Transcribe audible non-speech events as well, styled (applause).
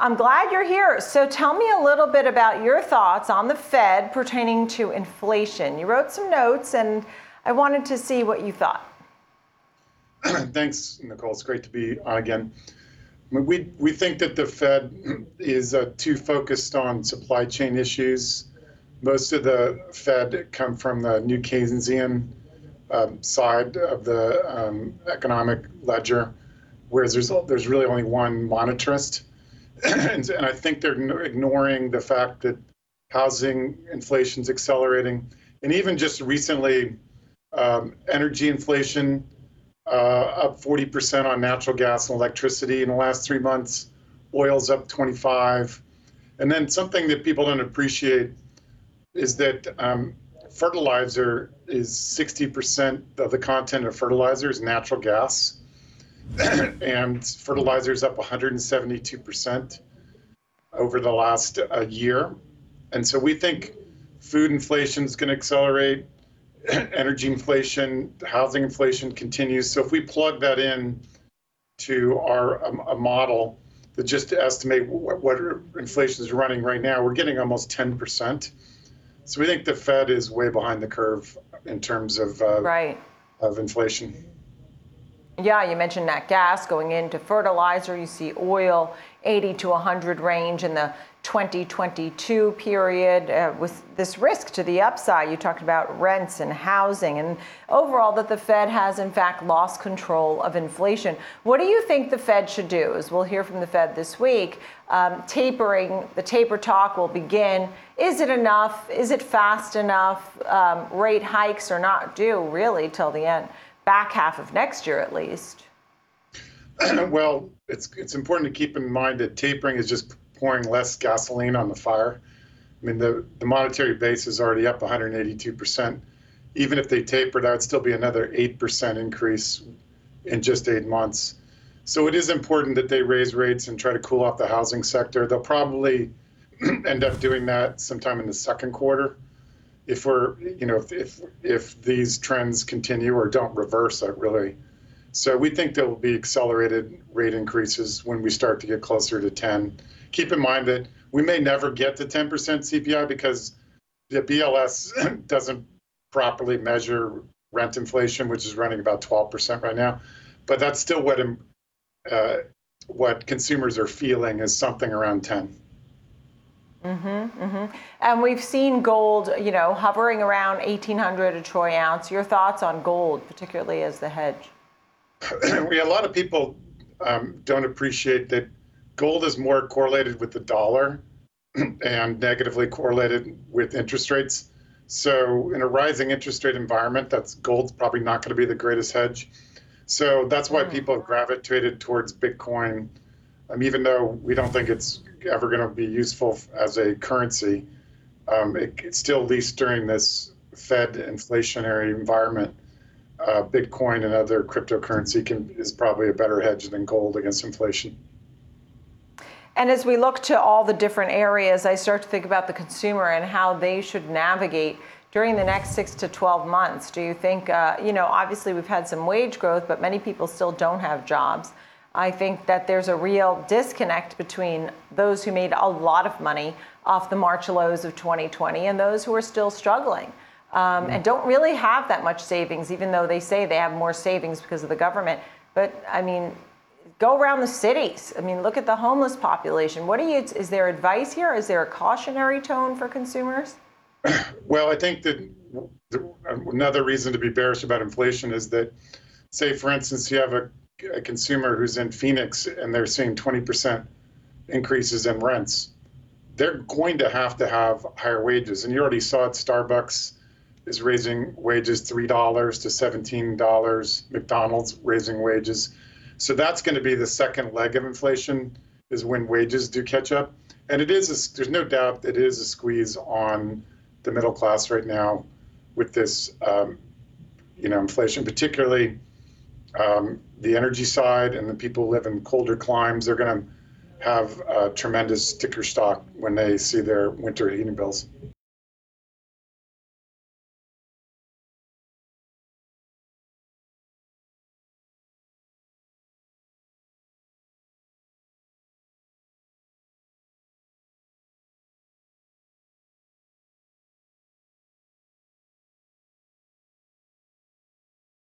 I'm glad you're here. So tell me a little bit about your thoughts on the Fed pertaining to inflation. You wrote some notes, and I wanted to see what you thought. (clears throat) Thanks, Nicole. It's great to be on again. We, we think that the Fed (clears throat) is uh, too focused on supply chain issues. Most of the Fed come from the new Keynesian um, side of the um, economic ledger, whereas there's there's really only one monetarist, and, and I think they're ignoring the fact that housing inflation is accelerating, and even just recently, um, energy inflation uh, up 40% on natural gas and electricity in the last three months. Oil's up 25. And then something that people don't appreciate is that um, fertilizer is 60% of the content of fertilizer is natural gas. (clears throat) and fertilizer is up 172% over the last uh, year. And so we think food inflation is going to accelerate (clears throat) energy inflation, housing inflation continues. So if we plug that in to our um, a model that just to estimate what, what inflation is running right now, we're getting almost 10%. So we think the Fed is way behind the curve in terms of uh, right. of inflation. Yeah, you mentioned that gas going into fertilizer. You see oil 80 to 100 range in the 2022 period uh, with this risk to the upside. You talked about rents and housing, and overall, that the Fed has in fact lost control of inflation. What do you think the Fed should do? As we'll hear from the Fed this week, um, tapering, the taper talk will begin. Is it enough? Is it fast enough? Um, rate hikes are not due really till the end, back half of next year at least. (clears throat) well, it's it's important to keep in mind that tapering is just pouring less gasoline on the fire. I mean, the, the monetary base is already up 182%. Even if they tapered, that would still be another 8% increase in just eight months. So it is important that they raise rates and try to cool off the housing sector. They'll probably (clears throat) end up doing that sometime in the second quarter. If we're, you know, if, if, if these trends continue or don't reverse, that really. So we think there will be accelerated rate increases when we start to get closer to 10 keep in mind that we may never get to 10% CPI because the BLS (clears throat) doesn't properly measure rent inflation, which is running about 12% right now. But that's still what uh, what consumers are feeling is something around 10. Mm-hmm, mm-hmm. And we've seen gold, you know, hovering around 1,800 a troy ounce. Your thoughts on gold, particularly as the hedge? (clears throat) we, a lot of people um, don't appreciate that gold is more correlated with the dollar (clears throat) and negatively correlated with interest rates. So in a rising interest rate environment, that's gold's probably not going to be the greatest hedge. So that's why mm. people have gravitated towards Bitcoin, um, even though we don't think it's ever going to be useful as a currency. Um, it, it's still, at least during this Fed inflationary environment, uh, Bitcoin and other cryptocurrency can, is probably a better hedge than gold against inflation. And as we look to all the different areas, I start to think about the consumer and how they should navigate during the next six to 12 months. Do you think, uh, you know, obviously we've had some wage growth, but many people still don't have jobs. I think that there's a real disconnect between those who made a lot of money off the March lows of 2020 and those who are still struggling. Um, and don't really have that much savings, even though they say they have more savings because of the government. But I mean, go around the cities. I mean, look at the homeless population. What are you? Is there advice here? Is there a cautionary tone for consumers? (clears throat) Well, I think that another reason to be bearish about inflation is that, say, for instance, you have a, a consumer who's in Phoenix and they're seeing 20% increases in rents. They're going to have to have higher wages, and you already saw it. Starbucks is raising wages three dollars to seventeen dollars. McDonald's raising wages so that's going to be the second leg of inflation is when wages do catch up. And it is, a, there's no doubt that it is a squeeze on the middle class right now with this, um, you know, inflation, particularly um, the energy side and the people who live in colder climes. They're going to have a tremendous sticker shock when they see their winter heating bills.